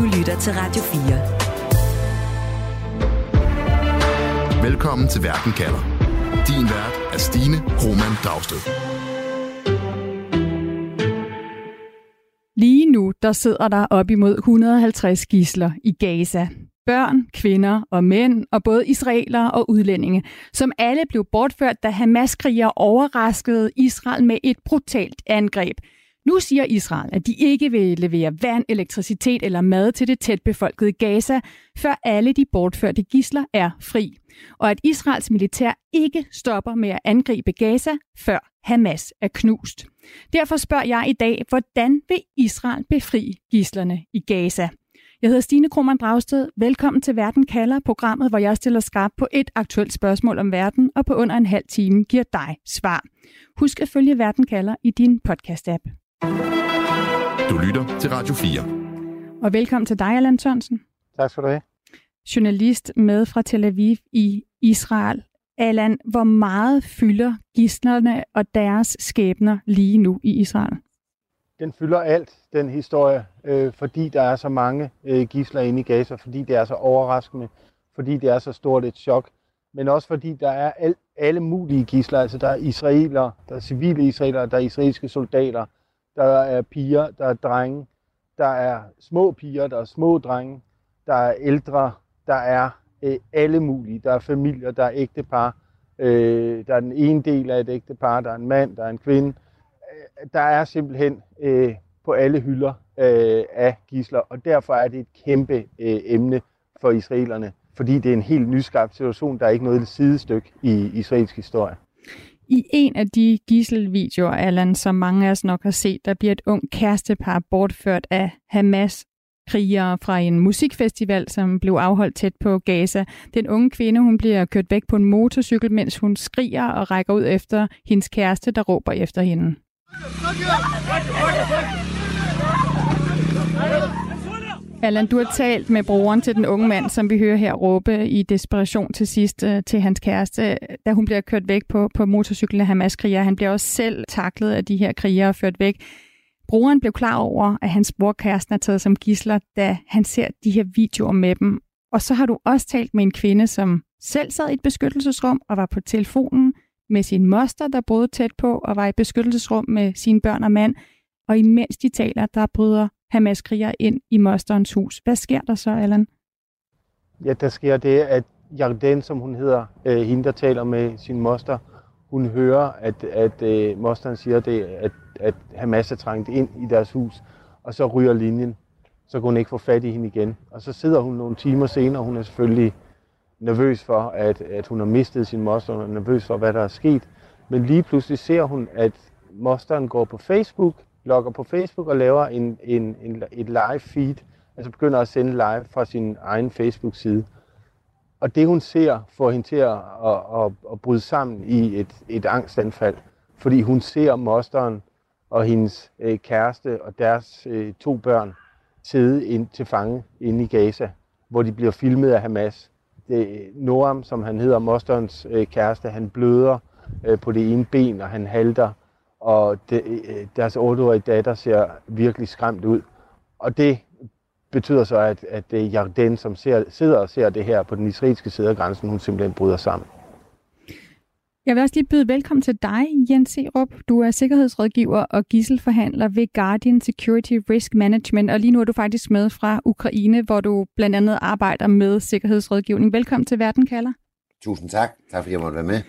Du lytter til Radio 4. Velkommen til Verden kalder. Din vært er Stine Roman Dragsted. Lige nu der sidder der op imod 150 gisler i Gaza. Børn, kvinder og mænd, og både israelere og udlændinge, som alle blev bortført, da Hamas-krigere overraskede Israel med et brutalt angreb. Nu siger Israel, at de ikke vil levere vand, elektricitet eller mad til det tætbefolkede Gaza, før alle de bortførte gisler er fri. Og at Israels militær ikke stopper med at angribe Gaza, før Hamas er knust. Derfor spørger jeg i dag, hvordan vil Israel befri gislerne i Gaza? Jeg hedder Stine Krohmann Dragsted. Velkommen til Verden kalder, programmet, hvor jeg stiller skarp på et aktuelt spørgsmål om verden, og på under en halv time giver dig svar. Husk at følge Verden kalder i din podcast-app. Du lytter til Radio 4. Og velkommen til dig, Allan Tørnsen. Tak skal du have. Journalist med fra Tel Aviv i Israel. Allan, hvor meget fylder gislerne og deres skæbner lige nu i Israel? Den fylder alt, den historie, øh, fordi der er så mange øh, gisler inde i Gaza, fordi det er så overraskende, fordi det er så stort et chok, men også fordi der er al, alle mulige gisler. Altså der er israeler, der er civile israeler, der er israelske soldater, der er piger, der er drenge, der er små piger, der er små drenge, der er ældre, der er øh, alle mulige. Der er familier, der er ægtepar, øh, der er den ene del af et ægtepar, der er en mand, der er en kvinde. Øh, der er simpelthen øh, på alle hylder øh, af gisler, og derfor er det et kæmpe øh, emne for israelerne, fordi det er en helt nyskabt situation. Der er ikke noget sidestykke i israelsk historie. I en af de gisselvideoer, Allan, som mange af os nok har set, der bliver et ung kærestepar bortført af Hamas krigere fra en musikfestival, som blev afholdt tæt på Gaza. Den unge kvinde, hun bliver kørt væk på en motorcykel, mens hun skriger og rækker ud efter hendes kæreste, der råber efter hende. Allan, du har talt med broren til den unge mand, som vi hører her råbe i desperation til sidst øh, til hans kæreste, da hun bliver kørt væk på, på motorcyklen af Hamas-krigere. Han bliver også selv taklet af de her krigere og ført væk. Broren blev klar over, at hans bror kæresten er taget som gisler, da han ser de her videoer med dem. Og så har du også talt med en kvinde, som selv sad i et beskyttelsesrum og var på telefonen med sin moster, der boede tæt på, og var i beskyttelsesrum med sine børn og mand. Og imens de taler, der bryder hamas kriger ind i mosterens hus. Hvad sker der så, Allan? Ja, der sker det, at Jarden, som hun hedder, øh, hende der taler med sin moster, hun hører, at, at øh, mosteren siger, det, at, at Hamas er trængt ind i deres hus, og så ryger linjen. Så kan hun ikke få fat i hende igen. Og så sidder hun nogle timer senere, hun er selvfølgelig nervøs for, at, at hun har mistet sin moster, hun er nervøs for, hvad der er sket. Men lige pludselig ser hun, at mosteren går på Facebook, logger på Facebook og laver en, en, en, et live feed, altså begynder at sende live fra sin egen Facebook-side. Og det hun ser, får hende til at, at, at, at bryde sammen i et, et angstanfald, fordi hun ser mosteren og hendes øh, kæreste og deres øh, to børn sidde ind til fange inde i Gaza, hvor de bliver filmet af Hamas. Det, Noam, som han hedder, mosterens øh, kæreste, han bløder øh, på det ene ben, og han halter, og det, øh, deres 8-årige datter ser virkelig skræmt ud. Og det betyder så, at, at det er Jarden, som ser, sidder og ser det her på den israelske side af grænsen, hun simpelthen bryder sammen. Jeg vil også lige byde velkommen til dig, Jens Serup. Du er sikkerhedsrådgiver og gisselforhandler ved Guardian Security Risk Management, og lige nu er du faktisk med fra Ukraine, hvor du blandt andet arbejder med sikkerhedsrådgivning. Velkommen til Verden kalder. Tusind tak. Tak fordi jeg måtte være med.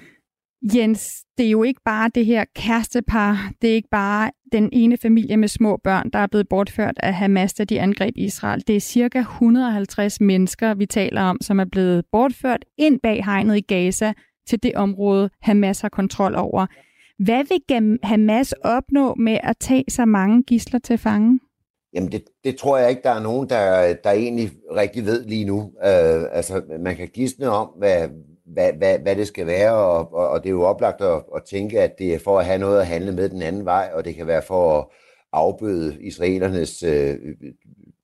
Jens, det er jo ikke bare det her kærestepar, det er ikke bare den ene familie med små børn, der er blevet bortført af Hamas, da de angreb Israel. Det er cirka 150 mennesker, vi taler om, som er blevet bortført ind bag hegnet i Gaza til det område, Hamas har kontrol over. Hvad vil Hamas opnå med at tage så mange gisler til fange? Jamen det, det tror jeg ikke, der er nogen, der, der egentlig rigtig ved lige nu. Uh, altså man kan gisne om, hvad, hvad, hvad, hvad det skal være, og, og, og det er jo oplagt at, at tænke, at det er for at have noget at handle med den anden vej, og det kan være for at afbøde israelernes øh,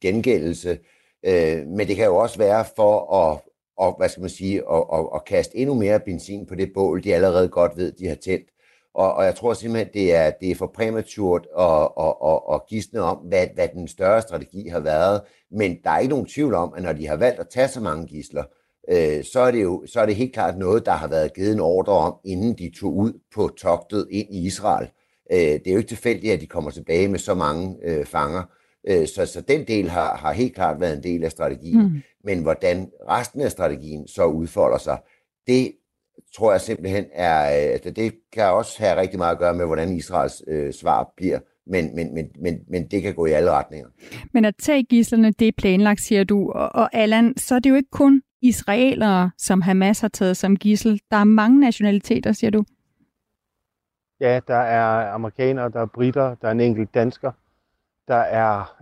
gengældelse, øh, men det kan jo også være for at, og, hvad skal man sige, at, at, at kaste endnu mere benzin på det bål, de allerede godt ved, de har tændt, Og, og jeg tror simpelthen, det er, det er for præmaturt at, at, at, at gisne om, hvad, hvad den større strategi har været. Men der er ikke nogen tvivl om, at når de har valgt at tage så mange gisler, øh, så er det jo så er det helt klart noget, der har været givet en ordre om, inden de tog ud på togtet ind i Israel. Øh, det er jo ikke tilfældigt, at de kommer tilbage med så mange øh, fanger. Øh, så, så den del har, har helt klart været en del af strategien. Mm. Men hvordan resten af strategien så udfolder sig, det tror jeg simpelthen er, altså det kan også have rigtig meget at gøre med, hvordan Israels øh, svar bliver, men, men, men, men, men det kan gå i alle retninger. Men at tage gislerne, det er planlagt, siger du. Og, og Allan, så er det jo ikke kun israelere, som Hamas har taget som gissel. Der er mange nationaliteter, siger du. Ja, der er amerikanere, der er britter, der er en enkelt dansker, der er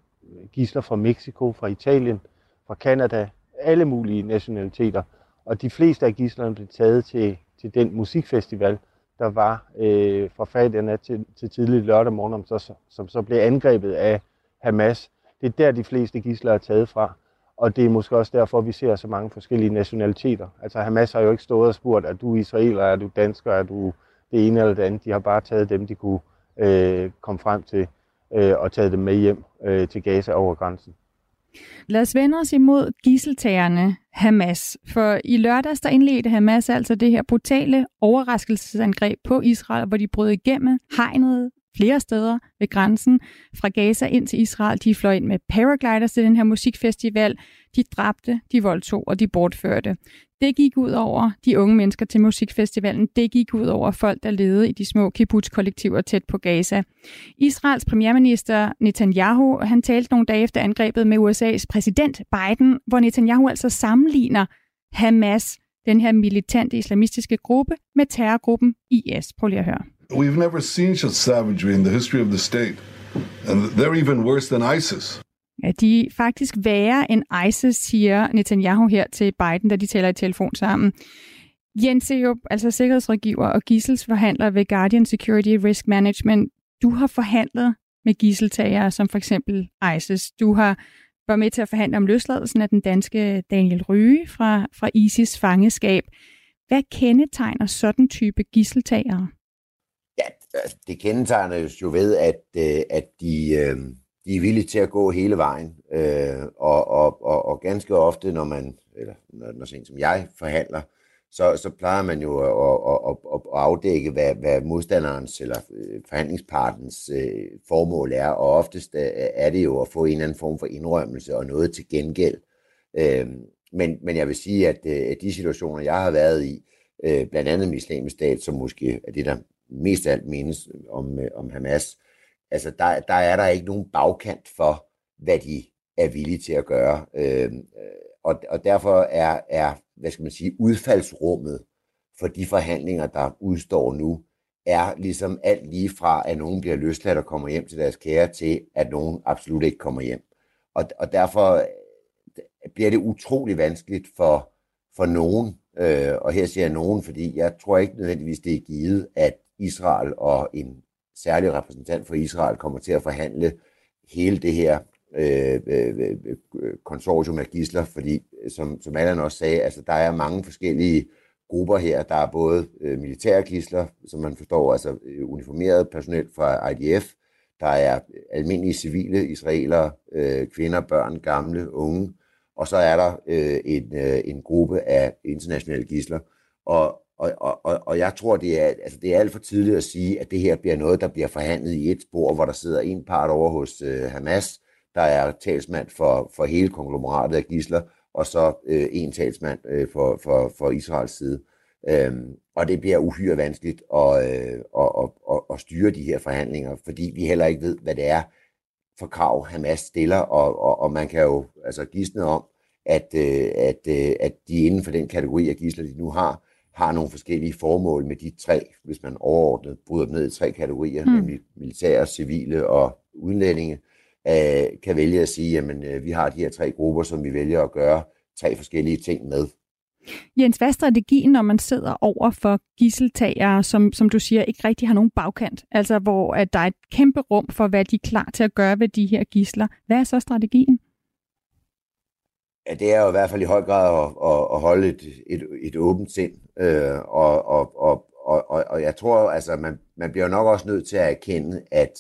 gisler fra Mexico, fra Italien, fra Kanada, alle mulige nationaliteter. Og de fleste af gislerne blev taget til, til den musikfestival, der var øh, fra fredag nat til, til tidlig lørdag morgen, som så, som så blev angrebet af Hamas. Det er der, de fleste gisler er taget fra. Og det er måske også derfor, vi ser så mange forskellige nationaliteter. Altså Hamas har jo ikke stået og spurgt, er du israeler, er du dansker, er du det ene eller det andet. De har bare taget dem, de kunne øh, komme frem til, øh, og taget dem med hjem øh, til Gaza over grænsen. Lad os vende os imod gisseltagerne Hamas. For i lørdags der indledte Hamas altså det her brutale overraskelsesangreb på Israel, hvor de brød igennem hegnet flere steder ved grænsen fra Gaza ind til Israel. De fløj ind med paragliders til den her musikfestival. De dræbte, de voldtog og de bortførte. Det gik ud over de unge mennesker til musikfestivalen. Det gik ud over folk, der levede i de små kibbutz-kollektiver tæt på Gaza. Israels premierminister Netanyahu, han talte nogle dage efter angrebet med USA's præsident Biden, hvor Netanyahu altså sammenligner Hamas, den her militante islamistiske gruppe, med terrorgruppen IS. Prøv lige at høre. We've never seen such savagery in the history of the state. And they're even worse than ISIS. Ja, de er faktisk værre end ISIS, siger Netanyahu her til Biden, da de taler i telefon sammen. Jens Eup, altså sikkerhedsrådgiver og gisselsforhandler ved Guardian Security Risk Management. Du har forhandlet med gisseltagere som for eksempel ISIS. Du har været med til at forhandle om løsladelsen af den danske Daniel Ryge fra, fra ISIS fangeskab. Hvad kendetegner sådan type gisseltagere? Altså, det kendetegnes jo ved, at, øh, at de, øh, de er villige til at gå hele vejen. Øh, og, og, og, og ganske ofte, når man, eller når, når sådan som jeg forhandler, så, så plejer man jo at, at, at, at afdække, hvad, hvad modstanderens eller øh, forhandlingspartens øh, formål er, og oftest øh, er det jo at få en eller anden form for indrømmelse og noget til gengæld. Øh, men, men jeg vil sige, at, øh, at de situationer, jeg har været i, øh, blandt andet med islamisk stat, som måske er det, der mest af alt menes om, øh, om Hamas, altså der, der er der ikke nogen bagkant for, hvad de er villige til at gøre. Øhm, øh, og, og derfor er, er, hvad skal man sige, udfaldsrummet for de forhandlinger, der udstår nu, er ligesom alt lige fra, at nogen bliver løsladt og kommer hjem til deres kære, til at nogen absolut ikke kommer hjem. Og, og derfor øh, bliver det utrolig vanskeligt for, for nogen, øh, og her siger jeg nogen, fordi jeg tror ikke nødvendigvis, det er givet, at Israel og en særlig repræsentant for Israel kommer til at forhandle hele det her øh, øh, øh, øh konsortium af gisler, fordi som, som Allan også sagde, altså der er mange forskellige grupper her. Der er både øh, militære gisler, som man forstår, altså øh, uniformeret personel fra IDF, der er øh, almindelige civile israelere, øh, kvinder, børn, gamle, unge, og så er der øh, en, øh, en gruppe af internationale gisler. Og, og, og, og jeg tror, det er, altså det er alt for tidligt at sige, at det her bliver noget, der bliver forhandlet i et spor, hvor der sidder en part over hos øh, Hamas, der er talsmand for, for hele konglomeratet af gisler, og så øh, en talsmand øh, for, for, for Israels side. Øhm, og det bliver uhyre vanskeligt at, øh, at, at, at, at styre de her forhandlinger, fordi vi heller ikke ved, hvad det er for krav, Hamas stiller, og, og, og man kan jo altså gisne om, at, øh, at, øh, at de inden for den kategori af gisler, de nu har, har nogle forskellige formål med de tre, hvis man overordnet bryder dem ned i tre kategorier, mm. nemlig militære, civile og udlændinge, øh, kan vælge at sige, at øh, vi har de her tre grupper, som vi vælger at gøre tre forskellige ting med. Jens, hvad er strategien, når man sidder over for gisseltagere, som, som du siger, ikke rigtig har nogen bagkant? Altså, hvor at der er et kæmpe rum for, hvad de er klar til at gøre ved de her gisler. Hvad er så strategien? Ja, det er jo i hvert fald i høj grad at, at, at holde et, et, et åbent sind øh, og, og, og, og, og, og jeg tror, altså, man, man bliver nok også nødt til at erkende, at,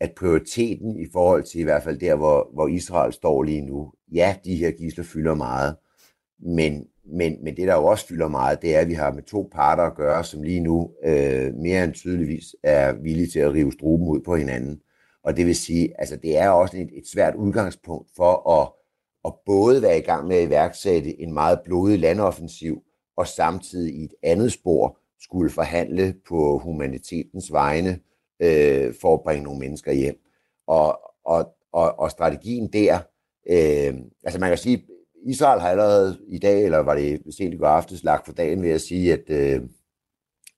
at prioriteten i forhold til i hvert fald der, hvor, hvor Israel står lige nu, ja, de her gisler fylder meget, men, men, men det, der jo også fylder meget, det er, at vi har med to parter at gøre, som lige nu øh, mere end tydeligvis er villige til at rive struben ud på hinanden. Og det vil sige, altså det er også et, et svært udgangspunkt for at, at både være i gang med at iværksætte en meget blodig landoffensiv, og samtidig i et andet spor skulle forhandle på humanitetens vegne øh, for at bringe nogle mennesker hjem. Og, og, og, og strategien der, øh, altså man kan sige, Israel har allerede i dag, eller var det sent i går aftes, lagt for dagen ved at sige, at, øh,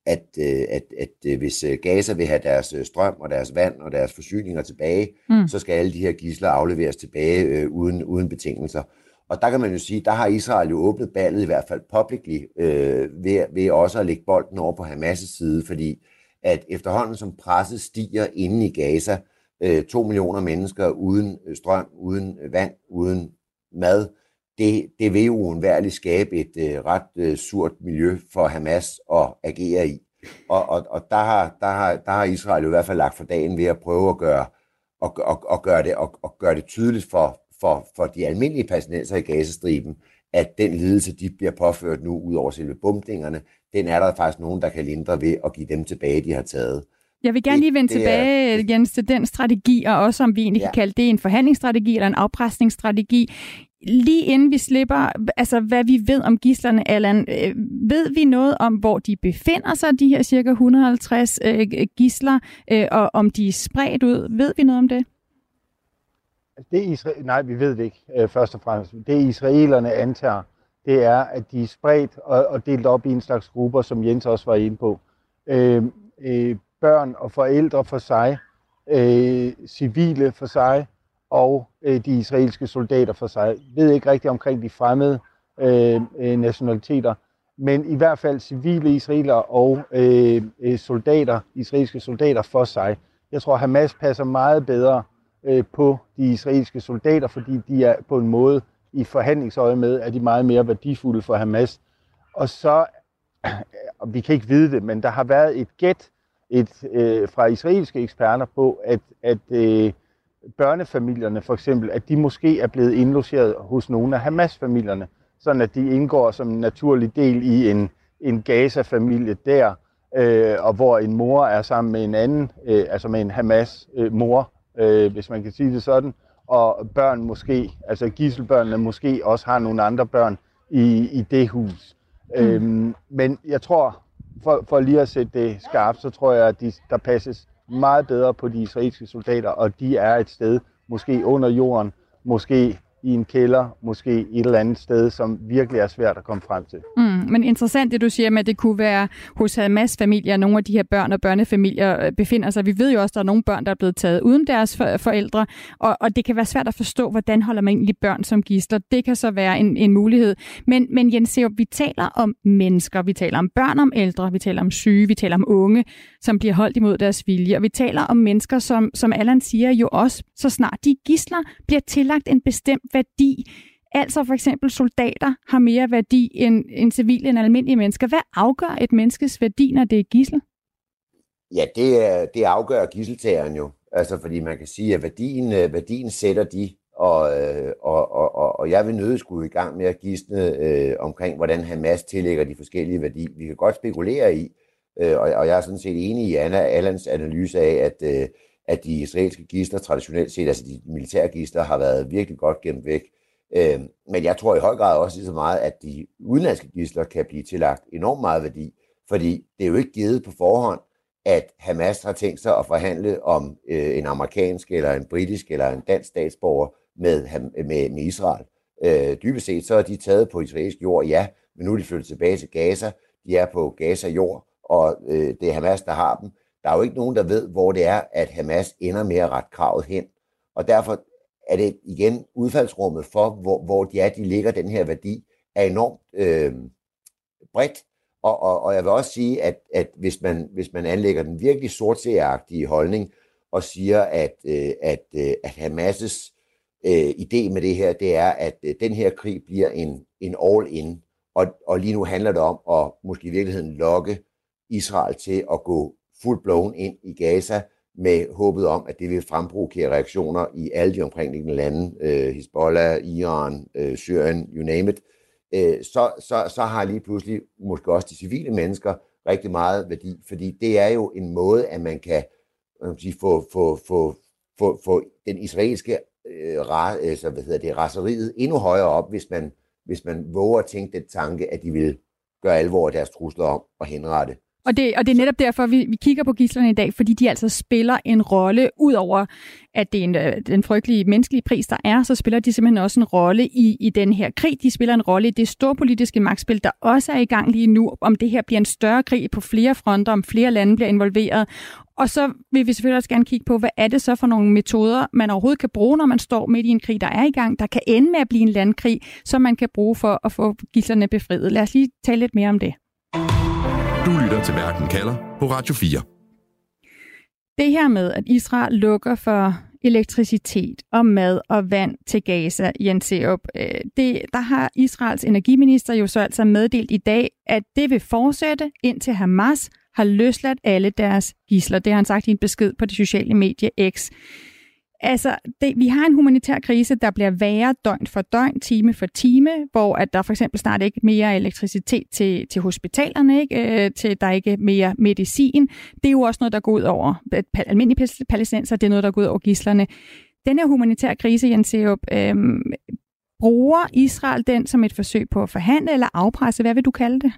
at, øh, at, at, at hvis øh, Gaza vil have deres øh, strøm og deres vand og deres forsyninger tilbage, mm. så skal alle de her gisler afleveres tilbage øh, uden, uden betingelser. Og der kan man jo sige, der har Israel jo åbnet ballet i hvert fald publicly øh, ved, ved også at lægge bolden over på Hamas' side, fordi at efterhånden som presset stiger inde i Gaza, øh, to millioner mennesker uden strøm, uden vand, uden mad, det, det vil jo undværligt skabe et øh, ret øh, surt miljø for Hamas at agere i. Og, og, og der, har, der, har, der har Israel jo i hvert fald lagt for dagen ved at prøve at gøre, og, og, og gøre, det, og, og gøre det tydeligt for, for, for de almindelige palæstinenser i Gazastriben, at den lidelse, de bliver påført nu, ud over selve bombningerne, den er der faktisk nogen, der kan lindre ved at give dem tilbage, de har taget. Jeg vil gerne lige vende det, tilbage, er... Jens, til den strategi, og også om vi egentlig ja. kan kalde det en forhandlingsstrategi eller en afpresningsstrategi. Lige inden vi slipper, altså hvad vi ved om gislerne, Allan, øh, ved vi noget om, hvor de befinder sig, de her cirka 150 øh, gisler, øh, og om de er spredt ud? Ved vi noget om det? Altså, det Isra- Nej, vi ved det ikke, øh, først og fremmest. Det israelerne antager, det er, at de er spredt og, og delt op i en slags grupper, som Jens også var inde på. Øh, øh, børn og forældre for sig, øh, civile for sig, og øh, de israelske soldater for sig. Jeg ved ikke rigtigt omkring de fremmede øh, øh, nationaliteter, men i hvert fald civile israelere og øh, øh, soldater, israelske soldater for sig. Jeg tror, Hamas passer meget bedre øh, på de israelske soldater, fordi de er på en måde i forhandlingsøje med, at de meget mere værdifulde for Hamas. Og så, og vi kan ikke vide det, men der har været et gæt et, øh, fra israelske eksperter på, at, at øh, børnefamilierne for eksempel, at de måske er blevet indlogeret hos nogle af Hamas-familierne, sådan at de indgår som en naturlig del i en, en Gaza-familie der, øh, og hvor en mor er sammen med en anden, øh, altså med en Hamas-mor, øh, hvis man kan sige det sådan, og børn måske, altså gisselbørnene måske også har nogle andre børn i, i det hus. Mm. Øhm, men jeg tror, for, for lige at sætte det skarpt, så tror jeg, at de, der passes meget bedre på de israelske soldater, og de er et sted, måske under jorden, måske i en kælder, måske et eller andet sted, som virkelig er svært at komme frem til. Mm, men interessant det, du siger med, at det kunne være hos Hamas-familier, nogle af de her børn og børnefamilier øh, befinder sig. Vi ved jo også, at der er nogle børn, der er blevet taget uden deres forældre, og, og det kan være svært at forstå, hvordan holder man egentlig børn som gister. Det kan så være en, en mulighed. Men, men Jens vi taler om mennesker, vi taler om børn, om ældre, vi taler om syge, vi taler om unge, som bliver holdt imod deres vilje, og vi taler om mennesker, som, som Allan siger jo også, så snart de gisler bliver tillagt en bestemt værdi. Altså for eksempel soldater har mere værdi end, end civile end almindelige mennesker. Hvad afgør et menneskes værdi, når det er gissel? Ja, det, er, det afgør gisseltageren jo. Altså fordi man kan sige, at værdien, øh, værdien sætter de, øh, og, og, og, og, jeg vil nødig skulle i gang med at gisne øh, omkring, hvordan Hamas tillægger de forskellige værdier. Vi kan godt spekulere i, øh, og, og jeg er sådan set enig i Anna Allans analyse af, at, øh, at de israelske gister traditionelt set, altså de militære gister, har været virkelig godt gemt væk. Øh, men jeg tror i høj grad også lige så meget, at de udenlandske gister kan blive tillagt enormt meget værdi, fordi det er jo ikke givet på forhånd, at Hamas har tænkt sig at forhandle om øh, en amerikansk eller en britisk eller en dansk statsborger med, med, med Israel. Øh, dybest set så er de taget på israelsk jord, ja, men nu er de flyttet tilbage til Gaza. De er på Gaza jord, og øh, det er Hamas, der har dem. Der er jo ikke nogen, der ved, hvor det er, at Hamas ender med at rette kravet hen. Og derfor er det igen udfaldsrummet for, hvor, hvor de er, de ligger den her værdi, er enormt øh, bredt. Og, og, og jeg vil også sige, at, at hvis, man, hvis man anlægger den virkelig sortseagtige holdning, og siger, at, øh, at, øh, at Hamas' øh, idé med det her, det er, at øh, den her krig bliver en, en all-in. Og, og lige nu handler det om at måske i virkeligheden lokke Israel til at gå fuld blown ind i Gaza med håbet om, at det vil fremprovokere reaktioner i alle de omkringliggende lande, øh, Hezbollah, Iran, øh, Syrien, you name it, øh, så, så, så har lige pludselig måske også de civile mennesker rigtig meget værdi, fordi det er jo en måde, at man kan, man kan sige, få, få, få, få, få den israelske øh, ra, altså, hvad hedder det, raseriet endnu højere op, hvis man, hvis man våger at tænke den tanke, at de vil gøre alvor af deres trusler om at henrette og det, og det er netop derfor, vi, vi kigger på gislerne i dag, fordi de altså spiller en rolle, udover at det er en, øh, den frygtelige menneskelige pris, der er, så spiller de simpelthen også en rolle i, i den her krig. De spiller en rolle i det store politiske magtspil, der også er i gang lige nu, om det her bliver en større krig på flere fronter, om flere lande bliver involveret. Og så vil vi selvfølgelig også gerne kigge på, hvad er det så for nogle metoder, man overhovedet kan bruge, når man står midt i en krig, der er i gang, der kan ende med at blive en landkrig, som man kan bruge for at få gislerne befriet. Lad os lige tale lidt mere om det. Du lytter til Verden kalder på Radio 4. Det her med, at Israel lukker for elektricitet og mad og vand til Gaza, Jens Seup, øh, det, der har Israels energiminister jo så altså meddelt i dag, at det vil fortsætte, indtil Hamas har løsladt alle deres gisler. Det har han sagt i en besked på det sociale medie X. Altså, det, vi har en humanitær krise, der bliver værre døgn for døgn, time for time, hvor at der for eksempel snart ikke mere elektricitet til, til hospitalerne, ikke? Øh, til der er ikke mere medicin. Det er jo også noget, der går ud over almindelige palæstinenser, det er noget, der går ud over gislerne. Den her humanitære krise, Jens Seup, øh, bruger Israel den som et forsøg på at forhandle eller afpresse? Hvad vil du kalde det?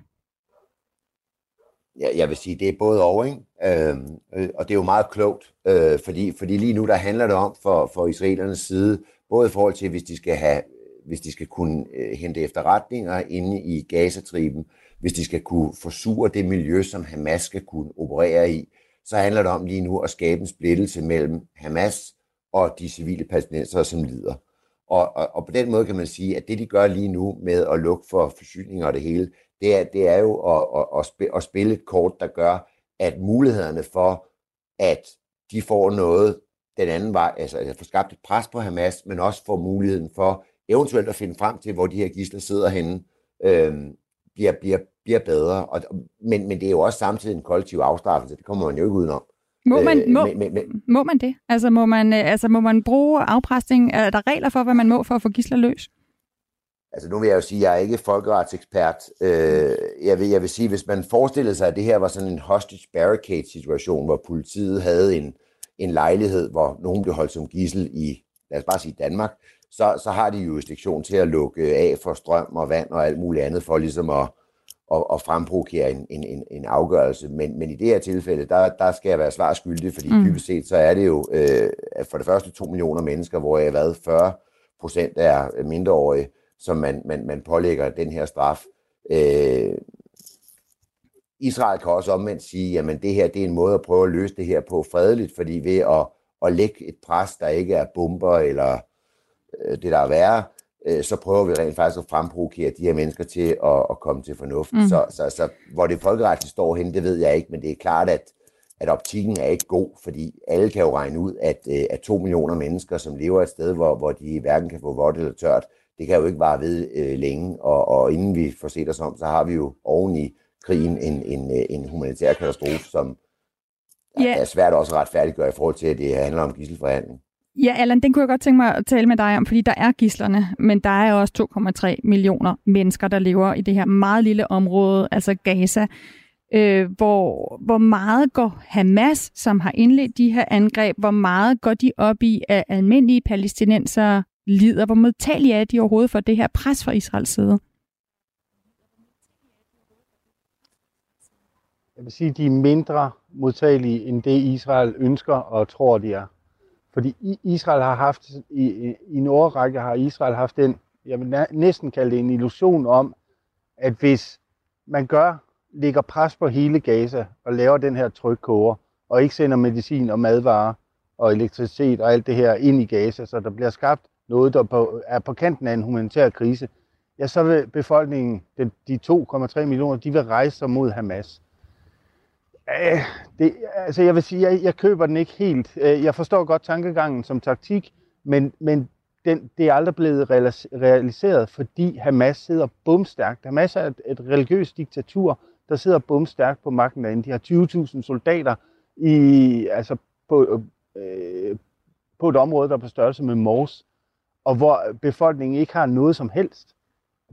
jeg, jeg vil sige, det er både og, ikke? Øhm, øh, og det er jo meget klogt, øh, fordi, fordi lige nu der handler det om for, for israelernes side, både i forhold til, hvis de skal have hvis de skal kunne øh, hente efterretninger inde i Gazatriben, hvis de skal kunne forsure det miljø, som Hamas skal kunne operere i, så handler det om lige nu at skabe en splittelse mellem Hamas og de civile palæstinensere, som lider. Og, og, og på den måde kan man sige, at det de gør lige nu med at lukke for forsyninger og det hele, det er, det er jo at, at, at spille et kort, der gør, at mulighederne for, at de får noget den anden vej, altså at få skabt et pres på Hamas, men også får muligheden for eventuelt at finde frem til, hvor de her gisler sidder henne, øh, bliver, bliver, bliver bedre. Og, men, men det er jo også samtidig en kollektiv afstraffelse, det kommer man jo ikke udenom. Må man, øh, må, men, men, men, må man det? Altså må man, øh, altså må man bruge afpresning? Er der regler for, hvad man må for at få gisler løs? Altså nu vil jeg jo sige, at jeg er ikke folkeretsekspert. Øh, jeg, vil, jeg vil sige, hvis man forestillede sig, at det her var sådan en hostage barricade situation, hvor politiet havde en, en lejlighed, hvor nogen blev holdt som gissel i, lad os bare sige Danmark, så, så har de jurisdiktion til at lukke af for strøm og vand og alt muligt andet, for ligesom at, at, at fremprovokere en, en, en, en afgørelse. Men, men i det her tilfælde, der, der skal jeg være svar skyldig, fordi mm. dybest set, så er det jo øh, for det første to millioner mennesker, hvor jeg har været 40 procent er mindreårige, som man, man, man pålægger den her straf. Øh, Israel kan også omvendt sige, at det her det er en måde at prøve at løse det her på fredeligt, fordi ved at, at lægge et pres, der ikke er bomber eller øh, det, der er værre, øh, så prøver vi rent faktisk at fremprovokere de her mennesker til at, at komme til fornuft. Mm. Så, så, så hvor det folkeretligt står hen, det ved jeg ikke, men det er klart, at, at optikken er ikke god, fordi alle kan jo regne ud, at, øh, at to millioner mennesker, som lever et sted, hvor, hvor de hverken kan få vådt eller tørt, det kan jo ikke bare ved øh, længe, og, og inden vi får set os om, så har vi jo oven i krigen en, en, øh, en humanitær katastrofe, som yeah. er svært også at retfærdiggøre i forhold til, at det handler om gisselforhandling. Ja, Allan, den kunne jeg godt tænke mig at tale med dig om, fordi der er gislerne, men der er også 2,3 millioner mennesker, der lever i det her meget lille område, altså Gaza, øh, hvor, hvor meget går Hamas, som har indledt de her angreb, hvor meget går de op i, at almindelige palæstinenser lider? Hvor modtagelige er de overhovedet for det her pres fra Israels side? Jeg vil sige, at de er mindre modtagelige end det Israel ønsker og tror, de er. Fordi Israel har haft, i, i en årrække har Israel haft den, jeg vil næsten kalde det en illusion om, at hvis man gør, lægger pres på hele Gaza og laver den her trykkoger, og ikke sender medicin og madvarer og elektricitet og alt det her ind i Gaza, så der bliver skabt noget, der på, er på kanten af en humanitær krise, ja, så vil befolkningen, de, de 2,3 millioner, de vil rejse sig mod Hamas. Æh, det, altså jeg vil sige, jeg, jeg køber den ikke helt. Jeg forstår godt tankegangen som taktik, men, men den, det er aldrig blevet realiseret, fordi Hamas sidder bumstærkt. Hamas er et, et religiøst diktatur, der sidder bumstærkt på magten derinde. De har 20.000 soldater i, altså på, øh, på et område, der er på størrelse med Mors, og hvor befolkningen ikke har noget som helst.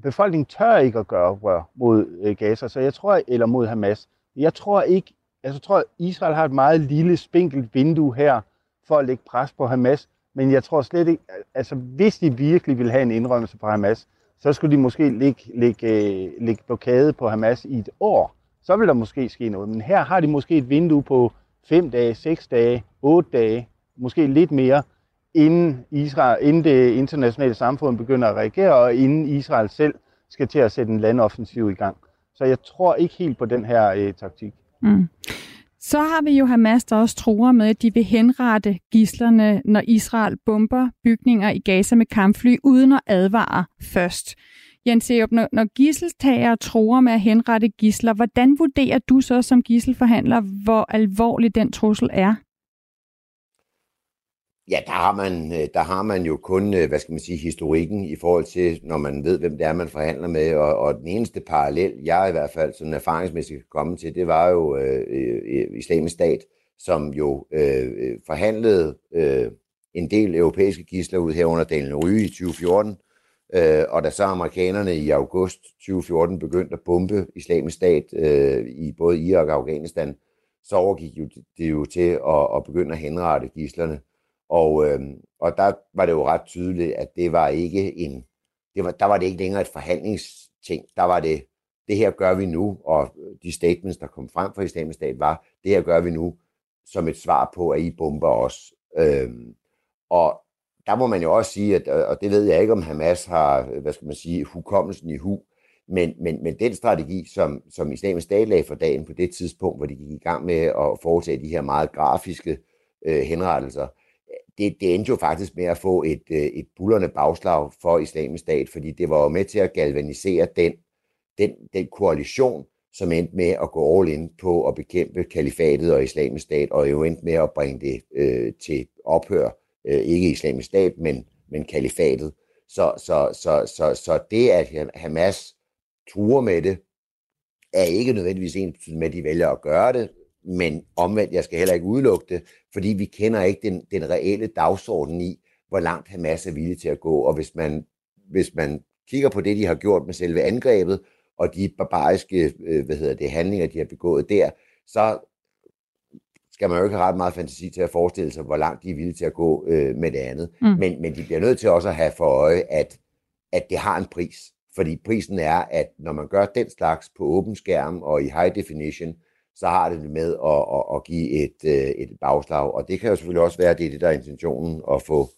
Befolkningen tør ikke at gøre oprør mod øh, Gaza, så jeg tror, eller mod Hamas. Jeg tror ikke, altså, jeg tror, at Israel har et meget lille, spinkelt vindue her for at lægge pres på Hamas, men jeg tror slet ikke, altså hvis de virkelig vil have en indrømmelse på Hamas, så skulle de måske lægge, lægge, øh, lægge blokade på Hamas i et år. Så vil der måske ske noget. Men her har de måske et vindue på 5 dage, 6 dage, 8 dage, måske lidt mere, inden, Israel, inden det internationale samfund begynder at reagere, og inden Israel selv skal til at sætte en landoffensiv i gang. Så jeg tror ikke helt på den her øh, taktik. Mm. Så har vi jo Hamas, der også tror med, at de vil henrette gislerne, når Israel bomber bygninger i Gaza med kampfly, uden at advare først. Jens Eup, når, når gisseltager tror med at henrette gisler, hvordan vurderer du så som gisselforhandler, hvor alvorlig den trussel er? Ja, der har, man, øh, der har man jo kun, øh, hvad skal man sige, historikken i forhold til, når man ved, hvem det er, man forhandler med. Og, og den eneste parallel, jeg i hvert fald sådan erfaringsmæssigt kan komme til, det var jo øh, øh islamisk stat, som jo øh, forhandlede øh, en del europæiske gisler ud her under Daniel Ryge i 2014. Øh, og da så amerikanerne i august 2014 begyndte at bombe islamisk stat øh, i både Irak og Afghanistan, så overgik jo det jo til at, at begynde at henrette gislerne. Og, øh, og der var det jo ret tydeligt, at det var ikke en, det var, der var det ikke længere et forhandlingsting. Der var det, det her gør vi nu, og øh, de statements, der kom frem fra islamisk stat, var, det her gør vi nu som et svar på, at I bomber os. Øh, og der må man jo også sige, at, og det ved jeg ikke, om Hamas har, øh, hvad skal man sige, hukommelsen i hu, men, men, men den strategi, som, som islamisk stat lagde for dagen på det tidspunkt, hvor de gik i gang med at foretage de her meget grafiske øh, henrettelser, det, det endte jo faktisk med at få et, øh, et bullerne bagslag for islamisk stat, fordi det var jo med til at galvanisere den, den, den koalition, som endte med at gå all in på at bekæmpe kalifatet og islamisk stat, og jo endte med at bringe det øh, til ophør, øh, ikke islamisk stat, men, men kalifatet. Så, så, så, så, så det, at Hamas truer med det, er ikke nødvendigvis en med, at de vælger at gøre det, men omvendt, jeg skal heller ikke udelukke det, fordi vi kender ikke den, den reelle dagsorden i, hvor langt Hamas er villig til at gå. Og hvis man, hvis man kigger på det, de har gjort med selve angrebet, og de barbariske øh, hvad hedder det, handlinger, de har begået der, så skal man jo ikke have ret meget fantasi til at forestille sig, hvor langt de er villige til at gå øh, med det andet. Mm. Men, men de bliver nødt til også at have for øje, at, at det har en pris. Fordi prisen er, at når man gør den slags på åben skærm og i high definition, så har det med at, at, at give et, øh, et bagslag. Og det kan jo selvfølgelig også være, at det er det, der er intentionen, at få,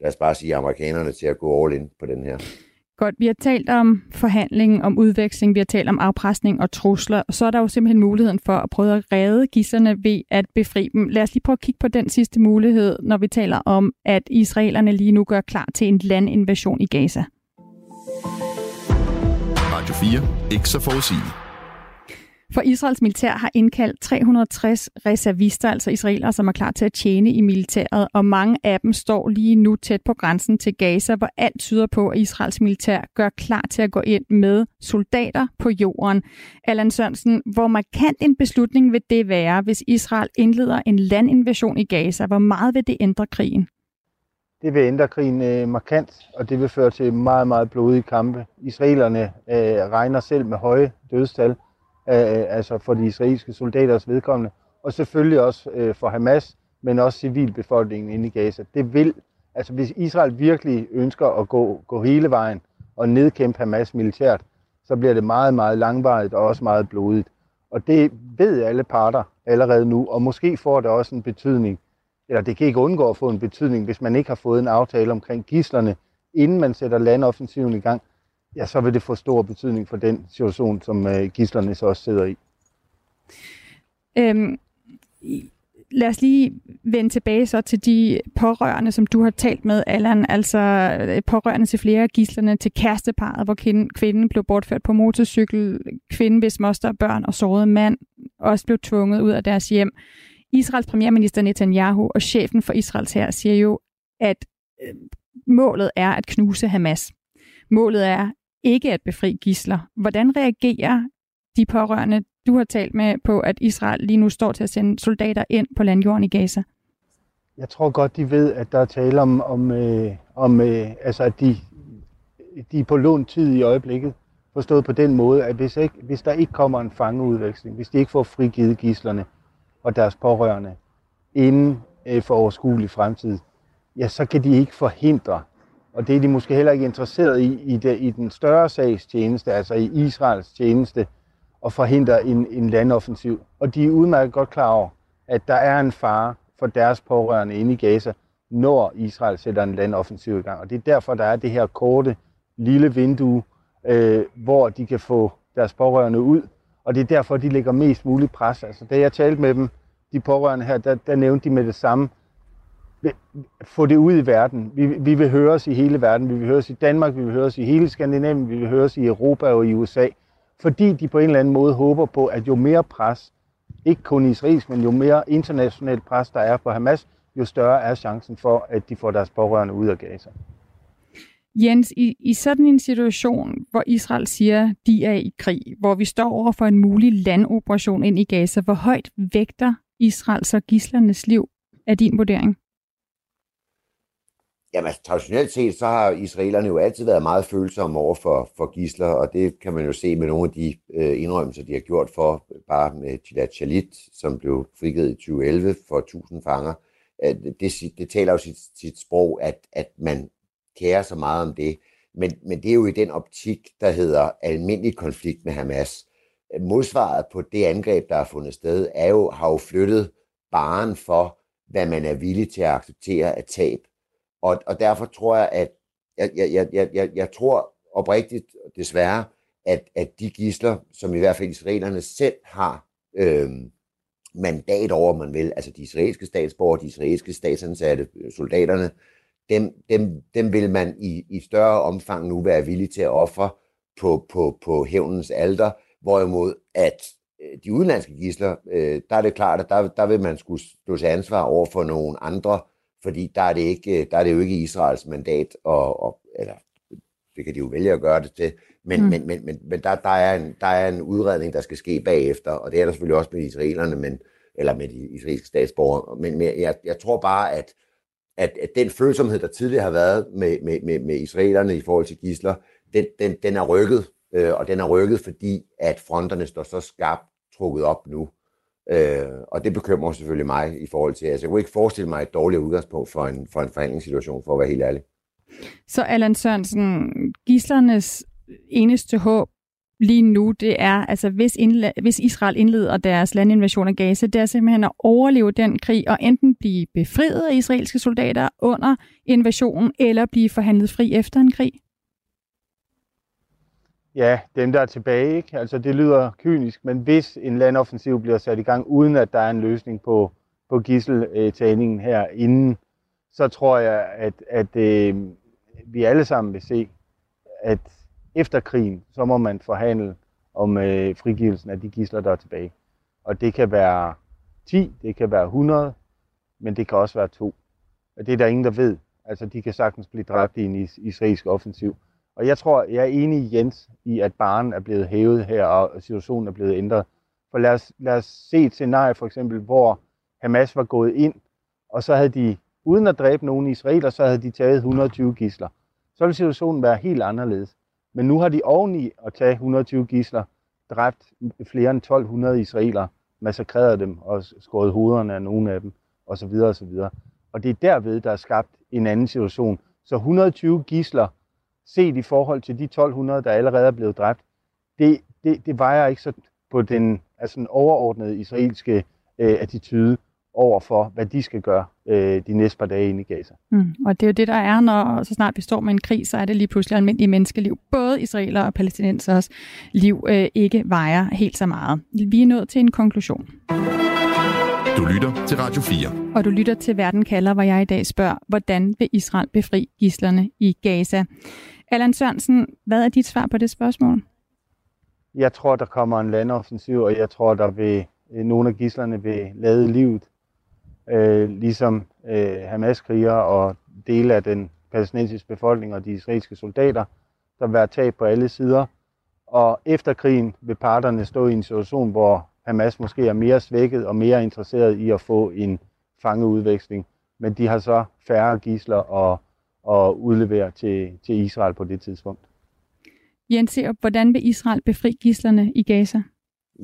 lad os bare sige, amerikanerne til at gå all in på den her. Godt, vi har talt om forhandling, om udveksling, vi har talt om afpresning og trusler, og så er der jo simpelthen muligheden for at prøve at redde gisserne ved at befri dem. Lad os lige prøve at kigge på den sidste mulighed, når vi taler om, at israelerne lige nu gør klar til en landinvasion i Gaza. Radio 4. Ikke så forudsigeligt. For Israels militær har indkaldt 360 reservister, altså israelere, som er klar til at tjene i militæret, og mange af dem står lige nu tæt på grænsen til Gaza, hvor alt tyder på, at Israels militær gør klar til at gå ind med soldater på jorden. Allan Sørensen, hvor markant en beslutning vil det være, hvis Israel indleder en landinvasion i Gaza? Hvor meget vil det ændre krigen? Det vil ændre krigen øh, markant, og det vil føre til meget, meget blodige kampe. Israelerne øh, regner selv med høje dødstal øh, altså for de israelske soldaters vedkommende, og selvfølgelig også øh, for Hamas, men også civilbefolkningen inde i Gaza. Det vil, altså hvis Israel virkelig ønsker at gå, gå hele vejen og nedkæmpe Hamas militært, så bliver det meget, meget langvarigt og også meget blodigt. Og det ved alle parter allerede nu, og måske får det også en betydning, eller det kan ikke undgå at få en betydning, hvis man ikke har fået en aftale omkring gislerne, inden man sætter landoffensiven i gang, ja, så vil det få stor betydning for den situation, som øh, gislerne så også sidder i. Øhm, lad os lige vende tilbage så til de pårørende, som du har talt med, Allan, altså øh, pårørende til flere af gislerne, til kæresteparet, hvor kvinden blev bortført på motorcykel, kvinden hvis moster, børn og sårede mand også blev tvunget ud af deres hjem. Israels premierminister Netanyahu og chefen for Israels her siger jo, at øh, målet er at knuse Hamas. Målet er ikke at befri gisler. Hvordan reagerer de pårørende, du har talt med på, at Israel lige nu står til at sende soldater ind på landjorden i Gaza? Jeg tror godt, de ved, at der er tale om, om, øh, om øh, altså, at de, de er på lånt tid i øjeblikket. Forstået på den måde, at hvis, ikke, hvis der ikke kommer en fangeudveksling, hvis de ikke får frigivet gislerne og deres pårørende inden øh, for overskuelig fremtid, ja, så kan de ikke forhindre, og det er de måske heller ikke interesseret i, i, det, i den større sags tjeneste, altså i Israels tjeneste, at forhindre en, en landoffensiv. Og de er udmærket godt klar over, at der er en fare for deres pårørende inde i Gaza, når Israel sætter en landoffensiv i gang. Og det er derfor, der er det her korte, lille vindue, øh, hvor de kan få deres pårørende ud. Og det er derfor, de lægger mest muligt pres. Altså, da jeg talte med dem, de pårørende her, der, der nævnte de med det samme, få det ud i verden. Vi, vi vil høre os i hele verden. Vi vil høre os i Danmark, vi vil høre os i hele Skandinavien, vi vil høre os i Europa og i USA. Fordi de på en eller anden måde håber på, at jo mere pres, ikke kun israelsk, men jo mere internationalt pres, der er på Hamas, jo større er chancen for, at de får deres pårørende ud af Gaza. Jens, i, i sådan en situation, hvor Israel siger, de er i krig, hvor vi står over for en mulig landoperation ind i Gaza, hvor højt vægter Israel så gislernes liv, er din vurdering? Jamen, altså, traditionelt set, så har israelerne jo altid været meget følsomme over for, for gisler, og det kan man jo se med nogle af de øh, indrømmelser, de har gjort for, øh, bare med Gilad Shalit, som blev frigivet i 2011 for 1000 fanger. Øh, det, det taler jo sit, sit sprog, at, at man kærer så meget om det. Men, men det er jo i den optik, der hedder almindelig konflikt med Hamas. Modsvaret på det angreb, der har fundet sted, er jo, har jo flyttet baren for, hvad man er villig til at acceptere af tab og, og derfor tror jeg, at jeg, jeg, jeg, jeg, jeg tror oprigtigt, desværre, at, at de gisler, som i hvert fald israelerne selv har øh, mandat over, man vil, altså de israelske statsborgere, de israelske statsansatte, øh, soldaterne, dem, dem, dem vil man i, i større omfang nu være villig til at ofre på, på, på hævnens alter, hvorimod at øh, de udenlandske gisler, øh, der er det klart, at der, der vil man skulle stå til ansvar over for nogle andre fordi der er det, ikke, der er det jo ikke Israels mandat, og, og, eller det kan de jo vælge at gøre det til, men, mm. men, men, men, men der, der, er en, der er en udredning, der skal ske bagefter, og det er der selvfølgelig også med israelerne, men, eller med de israelske statsborgere, men, men jeg, jeg tror bare, at, at, at den følsomhed, der tidligere har været med, med, med, med israelerne i forhold til gisler, den, den, den er rykket, øh, og den er rykket, fordi at fronterne står så skarpt trukket op nu. Øh, og det bekymrer selvfølgelig mig i forhold til, altså jeg kunne ikke forestille mig et dårligt udgangspunkt for en, for en forhandlingssituation, for at være helt ærlig. Så Allan Sørensen, gislernes eneste håb lige nu, det er, altså hvis, indla- hvis Israel indleder deres landinvasion af Gaza, det er simpelthen at overleve den krig og enten blive befriet af israelske soldater under invasionen, eller blive forhandlet fri efter en krig? Ja, dem der er tilbage, ikke? Altså det lyder kynisk, men hvis en landoffensiv bliver sat i gang, uden at der er en løsning på, på gisseltagningen øh, her inden, så tror jeg, at, at øh, vi alle sammen vil se, at efter krigen, så må man forhandle om øh, frigivelsen af de gisler, der er tilbage. Og det kan være 10, det kan være 100, men det kan også være to. Og det er der ingen, der ved. Altså, de kan sagtens blive dræbt i en israelsk offensiv. Og jeg tror, jeg er enig i Jens i, at barnen er blevet hævet her, og situationen er blevet ændret. For lad os, lad os se et scenarie for eksempel, hvor Hamas var gået ind, og så havde de, uden at dræbe nogen israeler, så havde de taget 120 gisler. Så ville situationen være helt anderledes. Men nu har de oveni at tage 120 gisler, dræbt flere end 1200 israeler, massakreret dem og skåret hovederne af nogle af dem, osv. osv. Og det er derved, der er skabt en anden situation. Så 120 gisler set i forhold til de 1200, der allerede er blevet dræbt, det, det, det vejer ikke så på den altså den overordnede israelske øh, attitude over for, hvad de skal gøre øh, de næste par dage inde i Gaza. Mm, og det er jo det, der er, når så snart vi står med en krig, så er det lige pludselig almindelige menneskeliv. Både israeler og palæstinensers liv øh, ikke vejer helt så meget. Vi er nået til en konklusion. Du lytter til Radio 4. Og du lytter til Verden kalder, hvor jeg i dag spørger, hvordan vil Israel befri gislerne i Gaza? Allan Sørensen, hvad er dit svar på det spørgsmål? Jeg tror, der kommer en landoffensiv, og jeg tror, der vil øh, nogle af gislerne vil lade livet, øh, ligesom øh, Hamas-kriger og dele af den palæstinensiske befolkning og de israelske soldater. Der vil være tab på alle sider, Og efter krigen vil parterne stå i en situation, hvor Hamas måske er mere svækket og mere interesseret i at få en fangeudveksling. Men de har så færre gisler og, og udlevere til, til Israel på det tidspunkt. Jens, hvordan vil Israel befri gislerne i Gaza?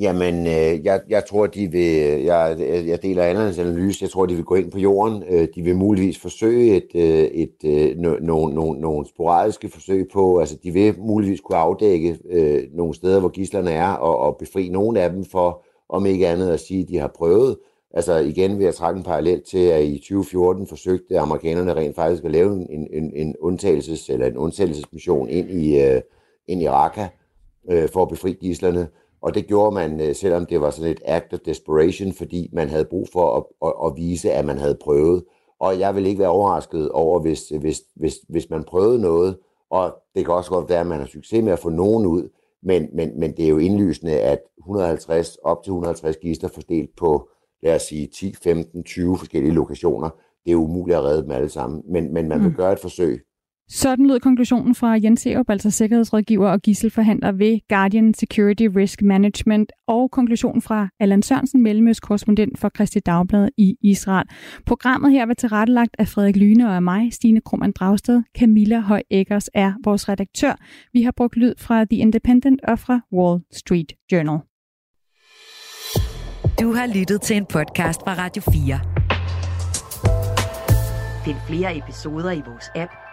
Jamen, øh, jeg, jeg tror, de vil, jeg, jeg deler Anders analyse, jeg tror, de vil gå ind på jorden. Øh, de vil muligvis forsøge et, øh, et, øh, nogle no, no, no sporadiske forsøg på, altså de vil muligvis kunne afdække øh, nogle steder, hvor gislerne er, og, og befri nogle af dem for, om ikke andet at sige, at de har prøvet. Altså igen vil jeg trække en parallel til, at i 2014 forsøgte amerikanerne rent faktisk at lave en, en, en undtagelses, eller en undtagelsesmission ind i, øh, ind i Raqqa øh, for at befri gislerne. Og det gjorde man, øh, selvom det var sådan et act of desperation, fordi man havde brug for at, at, at vise, at man havde prøvet. Og jeg vil ikke være overrasket over, hvis, hvis, hvis, hvis man prøvede noget, og det kan også godt være, at man har succes med at få nogen ud, men, men, men det er jo indlysende, at 150, op til 150 gister fordelt på, lad os sige, 10, 15, 20 forskellige lokationer, det er umuligt at redde dem alle sammen. Men, men man vil mm. gøre et forsøg. Sådan lød konklusionen fra Jens Serup, altså sikkerhedsrådgiver og gisselforhandler ved Guardian Security Risk Management, og konklusionen fra Allan Sørensen, mellemøstkorrespondent for Kristi Dagblad i Israel. Programmet her var tilrettelagt af Frederik Lyne og af mig, Stine Krohmann Dragsted. Camilla Høj Eggers er vores redaktør. Vi har brugt lyd fra The Independent og fra Wall Street Journal. Du har lyttet til en podcast fra Radio 4. Find flere episoder i vores app,